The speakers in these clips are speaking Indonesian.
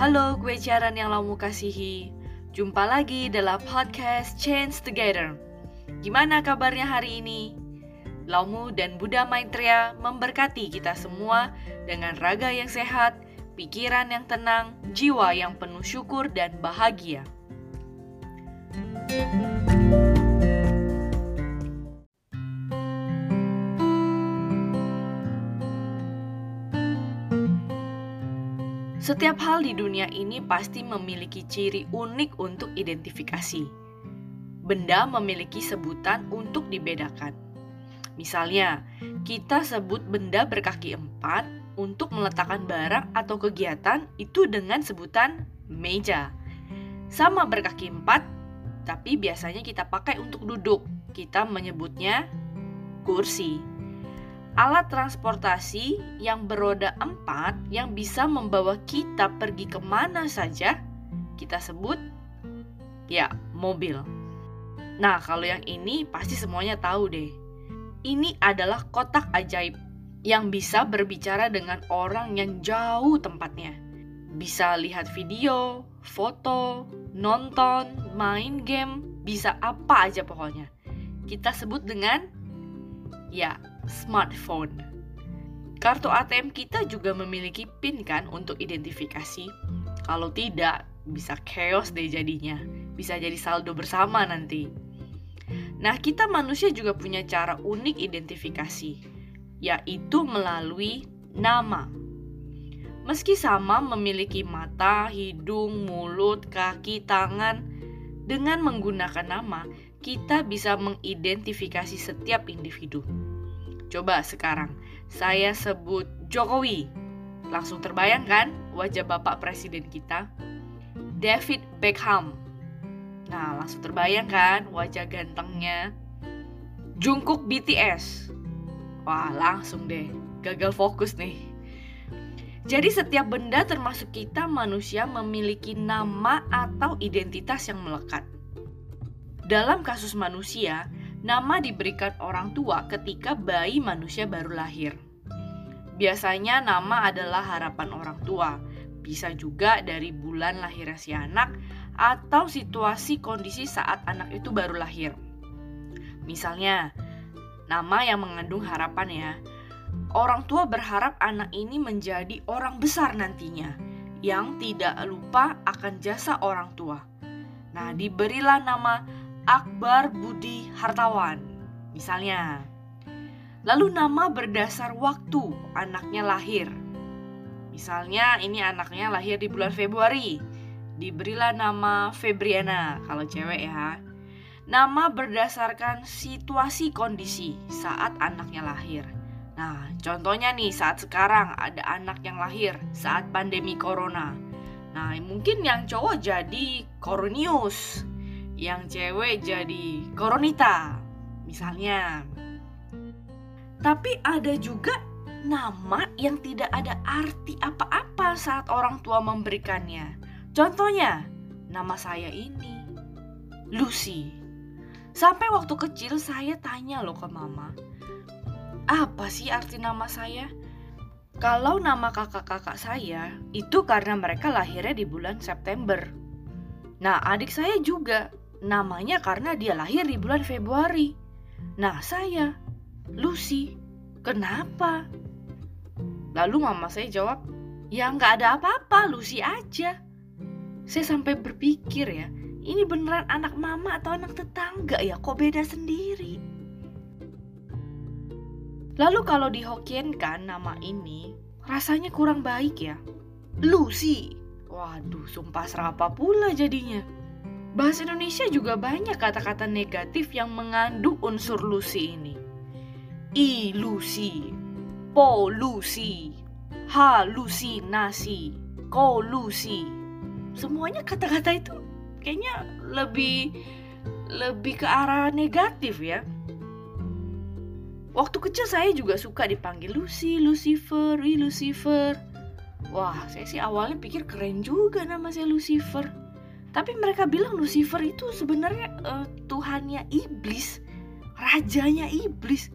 Halo, gue Ciaran yang laumu kasihi. Jumpa lagi dalam podcast Change Together. Gimana kabarnya hari ini? Laumu dan Buddha Maitreya memberkati kita semua dengan raga yang sehat, pikiran yang tenang, jiwa yang penuh syukur dan bahagia. Setiap hal di dunia ini pasti memiliki ciri unik untuk identifikasi. Benda memiliki sebutan untuk dibedakan. Misalnya, kita sebut benda berkaki empat untuk meletakkan barang atau kegiatan itu dengan sebutan meja. Sama berkaki empat, tapi biasanya kita pakai untuk duduk. Kita menyebutnya kursi alat transportasi yang beroda empat yang bisa membawa kita pergi ke mana saja, kita sebut ya mobil. Nah, kalau yang ini pasti semuanya tahu deh. Ini adalah kotak ajaib yang bisa berbicara dengan orang yang jauh tempatnya. Bisa lihat video, foto, nonton, main game, bisa apa aja pokoknya. Kita sebut dengan ya smartphone. Kartu ATM kita juga memiliki PIN kan untuk identifikasi. Kalau tidak, bisa chaos deh jadinya. Bisa jadi saldo bersama nanti. Nah, kita manusia juga punya cara unik identifikasi, yaitu melalui nama. Meski sama memiliki mata, hidung, mulut, kaki, tangan, dengan menggunakan nama, kita bisa mengidentifikasi setiap individu. Coba sekarang saya sebut Jokowi. Langsung terbayang kan wajah Bapak Presiden kita? David Beckham. Nah, langsung terbayang kan wajah gantengnya? Jungkook BTS. Wah, langsung deh. Gagal fokus nih. Jadi setiap benda termasuk kita manusia memiliki nama atau identitas yang melekat. Dalam kasus manusia, Nama diberikan orang tua ketika bayi manusia baru lahir. Biasanya nama adalah harapan orang tua, bisa juga dari bulan lahirnya si anak atau situasi kondisi saat anak itu baru lahir. Misalnya, nama yang mengandung harapan ya. Orang tua berharap anak ini menjadi orang besar nantinya, yang tidak lupa akan jasa orang tua. Nah, diberilah nama Akbar Budi Hartawan. Misalnya, lalu nama berdasar waktu anaknya lahir. Misalnya ini anaknya lahir di bulan Februari. Diberilah nama Febriana kalau cewek ya. Nama berdasarkan situasi kondisi saat anaknya lahir. Nah, contohnya nih saat sekarang ada anak yang lahir saat pandemi corona. Nah, mungkin yang cowok jadi Koronius yang cewek jadi koronita misalnya. Tapi ada juga nama yang tidak ada arti apa-apa saat orang tua memberikannya. Contohnya, nama saya ini Lucy. Sampai waktu kecil saya tanya loh ke mama, apa sih arti nama saya? Kalau nama kakak-kakak saya itu karena mereka lahirnya di bulan September. Nah, adik saya juga namanya karena dia lahir di bulan Februari. Nah, saya, Lucy, kenapa? Lalu mama saya jawab, ya nggak ada apa-apa, Lucy aja. Saya sampai berpikir ya, ini beneran anak mama atau anak tetangga ya, kok beda sendiri? Lalu kalau di kan nama ini, rasanya kurang baik ya. Lucy, waduh sumpah serapa pula jadinya. Bahasa Indonesia juga banyak kata-kata negatif yang mengandung unsur lusi ini. Ilusi, polusi, halusinasi, kolusi. Semuanya kata-kata itu kayaknya lebih lebih ke arah negatif ya. Waktu kecil saya juga suka dipanggil Lucy, Lucifer, Lucifer. Wah, saya sih awalnya pikir keren juga nama saya Lucifer tapi mereka bilang Lucifer itu sebenarnya uh, Tuhannya iblis, rajanya iblis.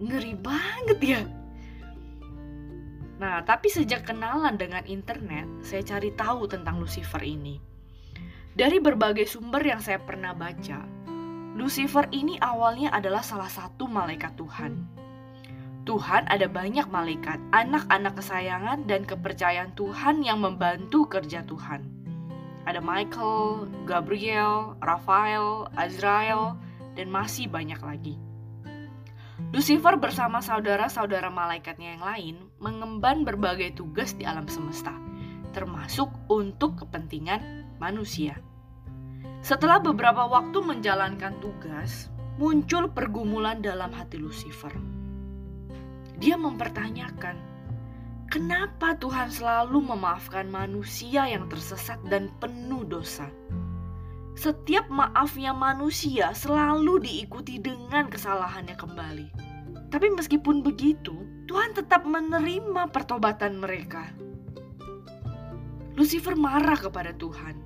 Ngeri banget ya. Nah, tapi sejak kenalan dengan internet, saya cari tahu tentang Lucifer ini. Dari berbagai sumber yang saya pernah baca, Lucifer ini awalnya adalah salah satu malaikat Tuhan. Tuhan ada banyak malaikat, anak-anak kesayangan dan kepercayaan Tuhan yang membantu kerja Tuhan. Ada Michael, Gabriel, Raphael, Azrael, dan masih banyak lagi. Lucifer bersama saudara-saudara malaikatnya yang lain mengemban berbagai tugas di alam semesta, termasuk untuk kepentingan manusia. Setelah beberapa waktu menjalankan tugas, muncul pergumulan dalam hati Lucifer. Dia mempertanyakan, kenapa Tuhan selalu memaafkan manusia yang tersesat dan penuh dosa? Setiap maafnya manusia selalu diikuti dengan kesalahannya kembali. Tapi meskipun begitu, Tuhan tetap menerima pertobatan mereka. Lucifer marah kepada Tuhan.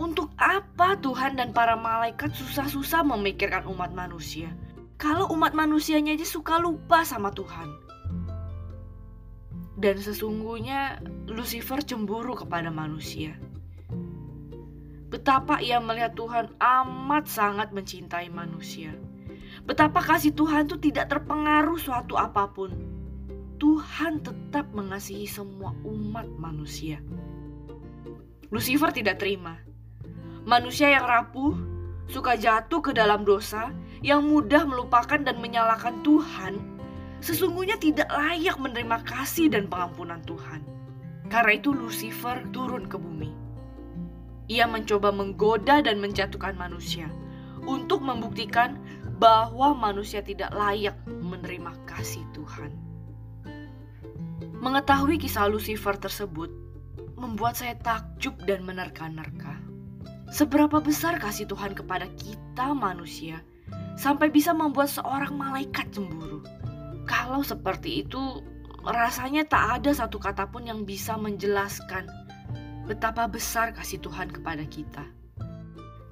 Untuk apa Tuhan dan para malaikat susah-susah memikirkan umat manusia? Kalau umat manusianya aja suka lupa sama Tuhan. Dan sesungguhnya Lucifer cemburu kepada manusia. Betapa ia melihat Tuhan amat sangat mencintai manusia. Betapa kasih Tuhan itu tidak terpengaruh suatu apa pun. Tuhan tetap mengasihi semua umat manusia. Lucifer tidak terima. Manusia yang rapuh, suka jatuh ke dalam dosa, yang mudah melupakan dan menyalahkan Tuhan, sesungguhnya tidak layak menerima kasih dan pengampunan Tuhan. Karena itu Lucifer turun ke bumi ia mencoba menggoda dan menjatuhkan manusia untuk membuktikan bahwa manusia tidak layak menerima kasih Tuhan. Mengetahui kisah Lucifer tersebut membuat saya takjub dan menerka-nerka. Seberapa besar kasih Tuhan kepada kita manusia sampai bisa membuat seorang malaikat cemburu. Kalau seperti itu, rasanya tak ada satu kata pun yang bisa menjelaskan betapa besar kasih Tuhan kepada kita.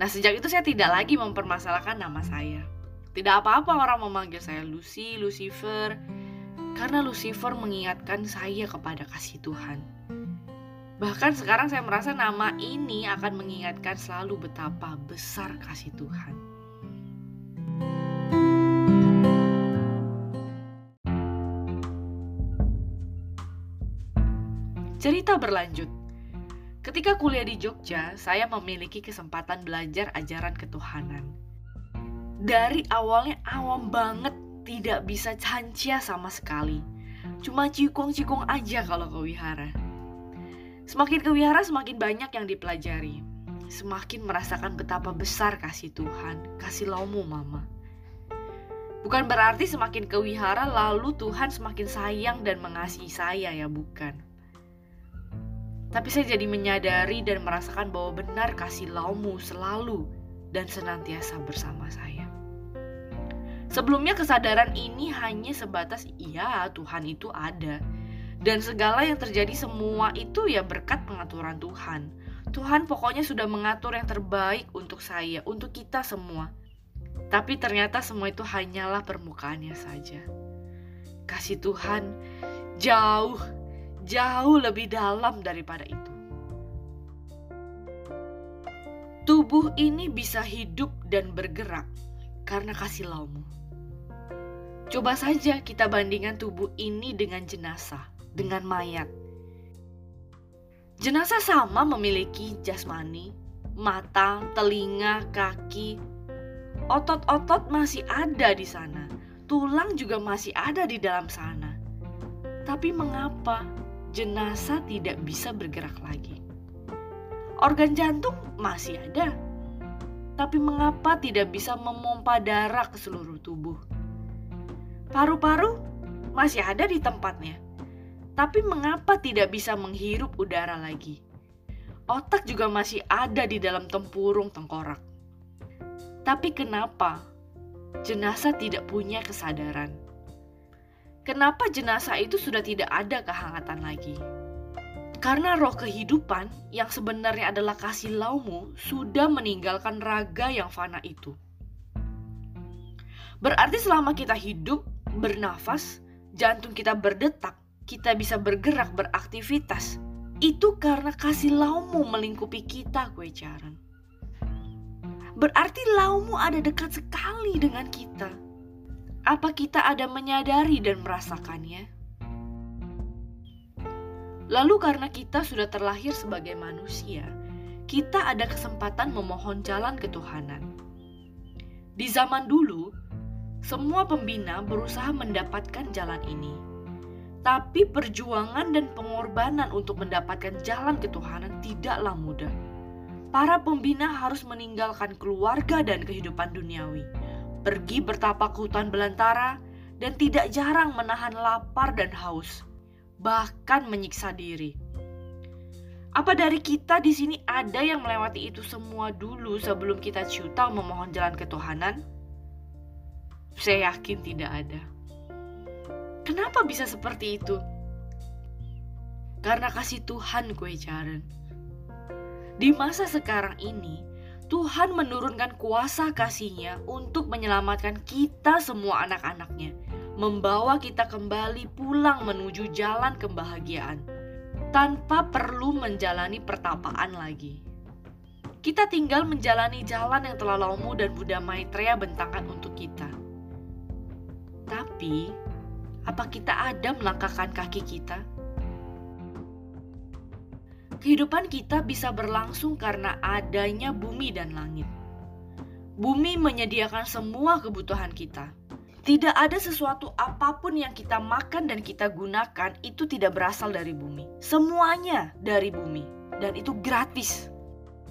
Nah, sejak itu saya tidak lagi mempermasalahkan nama saya. Tidak apa-apa orang memanggil saya Lucy, Lucifer, karena Lucifer mengingatkan saya kepada kasih Tuhan. Bahkan sekarang saya merasa nama ini akan mengingatkan selalu betapa besar kasih Tuhan. Cerita berlanjut. Ketika kuliah di Jogja, saya memiliki kesempatan belajar ajaran ketuhanan. Dari awalnya awam banget, tidak bisa cancia sama sekali. Cuma cikung-cikung aja kalau ke wihara. Semakin ke wihara, semakin banyak yang dipelajari. Semakin merasakan betapa besar kasih Tuhan, kasih laumu mama. Bukan berarti semakin ke wihara lalu Tuhan semakin sayang dan mengasihi saya ya, bukan tapi saya jadi menyadari dan merasakan bahwa benar kasih laumu selalu dan senantiasa bersama saya. Sebelumnya kesadaran ini hanya sebatas iya Tuhan itu ada. Dan segala yang terjadi semua itu ya berkat pengaturan Tuhan. Tuhan pokoknya sudah mengatur yang terbaik untuk saya, untuk kita semua. Tapi ternyata semua itu hanyalah permukaannya saja. Kasih Tuhan jauh jauh lebih dalam daripada itu. Tubuh ini bisa hidup dan bergerak karena kasih laumu. Coba saja kita bandingkan tubuh ini dengan jenazah, dengan mayat. Jenazah sama memiliki jasmani, mata, telinga, kaki, otot-otot masih ada di sana, tulang juga masih ada di dalam sana. Tapi mengapa jenazah tidak bisa bergerak lagi. Organ jantung masih ada, tapi mengapa tidak bisa memompa darah ke seluruh tubuh? Paru-paru masih ada di tempatnya, tapi mengapa tidak bisa menghirup udara lagi? Otak juga masih ada di dalam tempurung tengkorak. Tapi kenapa jenazah tidak punya kesadaran? Kenapa jenazah itu sudah tidak ada kehangatan lagi? Karena roh kehidupan yang sebenarnya adalah kasih laumu sudah meninggalkan raga yang fana itu. Berarti selama kita hidup, bernafas, jantung kita berdetak, kita bisa bergerak beraktivitas, itu karena kasih laumu melingkupi kita, kue caran. Berarti laumu ada dekat sekali dengan kita. Apa kita ada menyadari dan merasakannya? Lalu karena kita sudah terlahir sebagai manusia, kita ada kesempatan memohon jalan ketuhanan. Di zaman dulu, semua pembina berusaha mendapatkan jalan ini. Tapi perjuangan dan pengorbanan untuk mendapatkan jalan ketuhanan tidaklah mudah para pembina harus meninggalkan keluarga dan kehidupan duniawi, pergi bertapak hutan belantara, dan tidak jarang menahan lapar dan haus, bahkan menyiksa diri. Apa dari kita di sini ada yang melewati itu semua dulu sebelum kita ciutal memohon jalan ketuhanan? Saya yakin tidak ada. Kenapa bisa seperti itu? Karena kasih Tuhan kue Caren. Di masa sekarang ini, Tuhan menurunkan kuasa kasihnya untuk menyelamatkan kita semua anak-anaknya, membawa kita kembali pulang menuju jalan kebahagiaan, tanpa perlu menjalani pertapaan lagi. Kita tinggal menjalani jalan yang telah Laumu dan Buddha Maitreya bentangkan untuk kita. Tapi, apa kita ada melangkahkan kaki kita? Kehidupan kita bisa berlangsung karena adanya bumi dan langit. Bumi menyediakan semua kebutuhan kita. Tidak ada sesuatu apa pun yang kita makan dan kita gunakan itu tidak berasal dari bumi. Semuanya dari bumi dan itu gratis.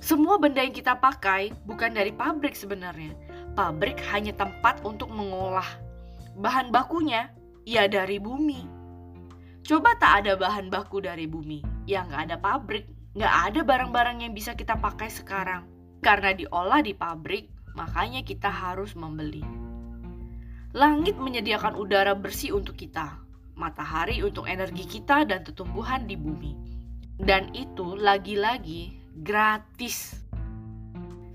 Semua benda yang kita pakai bukan dari pabrik sebenarnya. Pabrik hanya tempat untuk mengolah. Bahan bakunya ya dari bumi. Coba tak ada bahan baku dari bumi, ya nggak ada pabrik, nggak ada barang-barang yang bisa kita pakai sekarang. Karena diolah di pabrik, makanya kita harus membeli. Langit menyediakan udara bersih untuk kita, matahari untuk energi kita dan tumbuhan di bumi. Dan itu lagi-lagi gratis.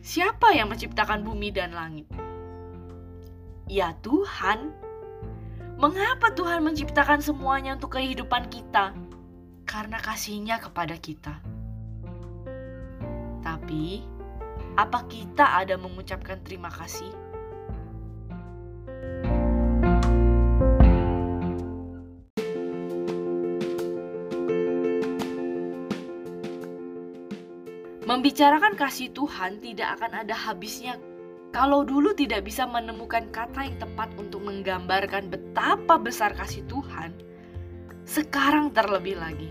Siapa yang menciptakan bumi dan langit? Ya Tuhan Mengapa Tuhan menciptakan semuanya untuk kehidupan kita? Karena kasihnya kepada kita. Tapi, apa kita ada mengucapkan terima kasih? Membicarakan kasih Tuhan tidak akan ada habisnya kalau dulu tidak bisa menemukan kata yang tepat untuk menggambarkan betapa besar kasih Tuhan, sekarang terlebih lagi.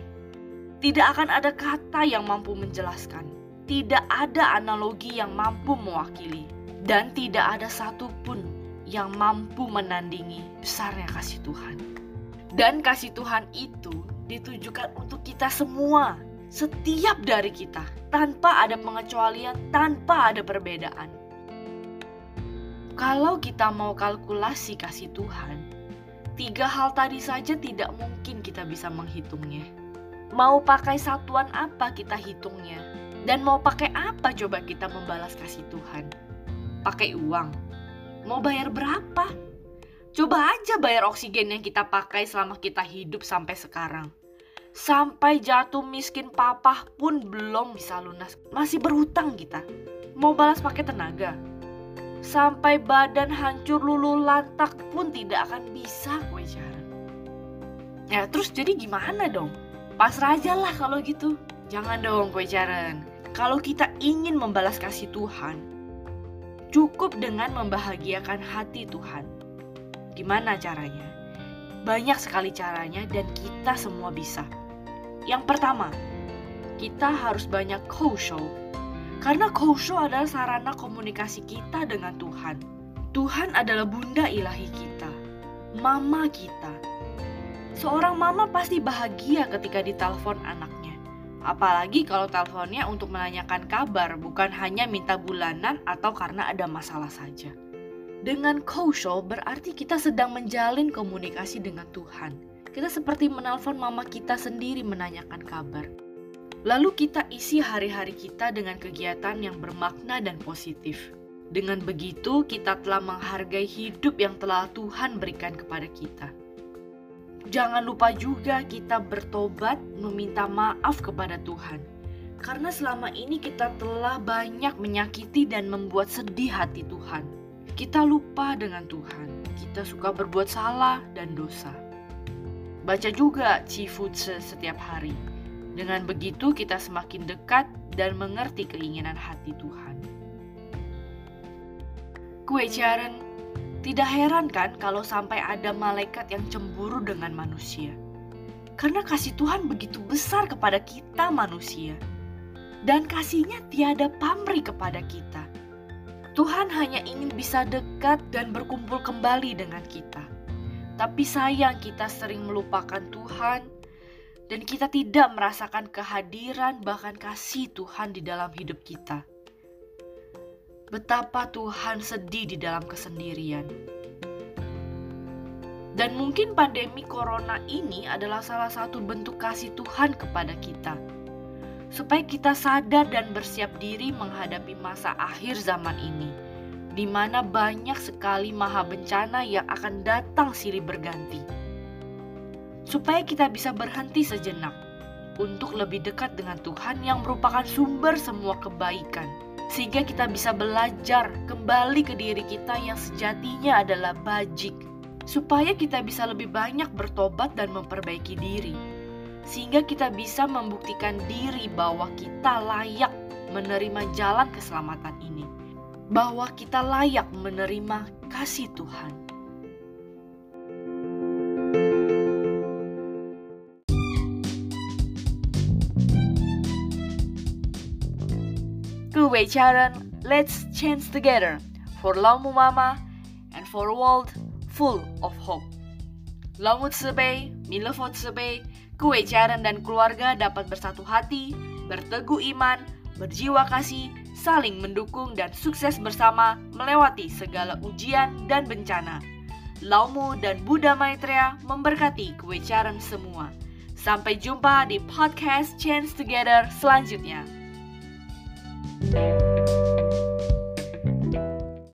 Tidak akan ada kata yang mampu menjelaskan, tidak ada analogi yang mampu mewakili, dan tidak ada satupun yang mampu menandingi besarnya kasih Tuhan. Dan kasih Tuhan itu ditujukan untuk kita semua, setiap dari kita, tanpa ada pengecualian, tanpa ada perbedaan. Kalau kita mau kalkulasi kasih Tuhan, tiga hal tadi saja tidak mungkin kita bisa menghitungnya. Mau pakai satuan apa kita hitungnya? Dan mau pakai apa coba kita membalas kasih Tuhan? Pakai uang? Mau bayar berapa? Coba aja bayar oksigen yang kita pakai selama kita hidup sampai sekarang. Sampai jatuh miskin papa pun belum bisa lunas. Masih berhutang kita. Mau balas pakai tenaga? Sampai badan hancur luluh lantak pun tidak akan bisa gue cara. Ya terus jadi gimana dong? Pasrah aja lah kalau gitu. Jangan dong gue Jaren. Kalau kita ingin membalas kasih Tuhan, cukup dengan membahagiakan hati Tuhan. Gimana caranya? Banyak sekali caranya dan kita semua bisa. Yang pertama, kita harus banyak co-show karena kosho adalah sarana komunikasi kita dengan Tuhan. Tuhan adalah bunda ilahi kita, mama kita. Seorang mama pasti bahagia ketika ditelepon anaknya. Apalagi kalau teleponnya untuk menanyakan kabar, bukan hanya minta bulanan atau karena ada masalah saja. Dengan kosho berarti kita sedang menjalin komunikasi dengan Tuhan. Kita seperti menelpon mama kita sendiri menanyakan kabar. Lalu kita isi hari-hari kita dengan kegiatan yang bermakna dan positif. Dengan begitu, kita telah menghargai hidup yang telah Tuhan berikan kepada kita. Jangan lupa juga kita bertobat meminta maaf kepada Tuhan. Karena selama ini kita telah banyak menyakiti dan membuat sedih hati Tuhan. Kita lupa dengan Tuhan. Kita suka berbuat salah dan dosa. Baca juga Cifutse setiap hari. Dengan begitu kita semakin dekat dan mengerti keinginan hati Tuhan. Kue Caren tidak heran kan kalau sampai ada malaikat yang cemburu dengan manusia. Karena kasih Tuhan begitu besar kepada kita manusia. Dan kasihnya tiada pamrih kepada kita. Tuhan hanya ingin bisa dekat dan berkumpul kembali dengan kita. Tapi sayang kita sering melupakan Tuhan dan kita tidak merasakan kehadiran bahkan kasih Tuhan di dalam hidup kita betapa Tuhan sedih di dalam kesendirian. Dan mungkin pandemi corona ini adalah salah satu bentuk kasih Tuhan kepada kita. Supaya kita sadar dan bersiap diri menghadapi masa akhir zaman ini, di mana banyak sekali maha bencana yang akan datang silih berganti. Supaya kita bisa berhenti sejenak untuk lebih dekat dengan Tuhan yang merupakan sumber semua kebaikan sehingga kita bisa belajar kembali ke diri kita yang sejatinya adalah bajik, supaya kita bisa lebih banyak bertobat dan memperbaiki diri, sehingga kita bisa membuktikan diri bahwa kita layak menerima jalan keselamatan ini, bahwa kita layak menerima kasih Tuhan. way, children, let's change together for Lamu Mama and for a world full of hope. Lamu Tsebei, Milofo Tsebei, Kue dan keluarga dapat bersatu hati, berteguh iman, berjiwa kasih, saling mendukung dan sukses bersama melewati segala ujian dan bencana. Laumu dan Buddha Maitreya memberkati kewecaran semua. Sampai jumpa di podcast Change Together selanjutnya. you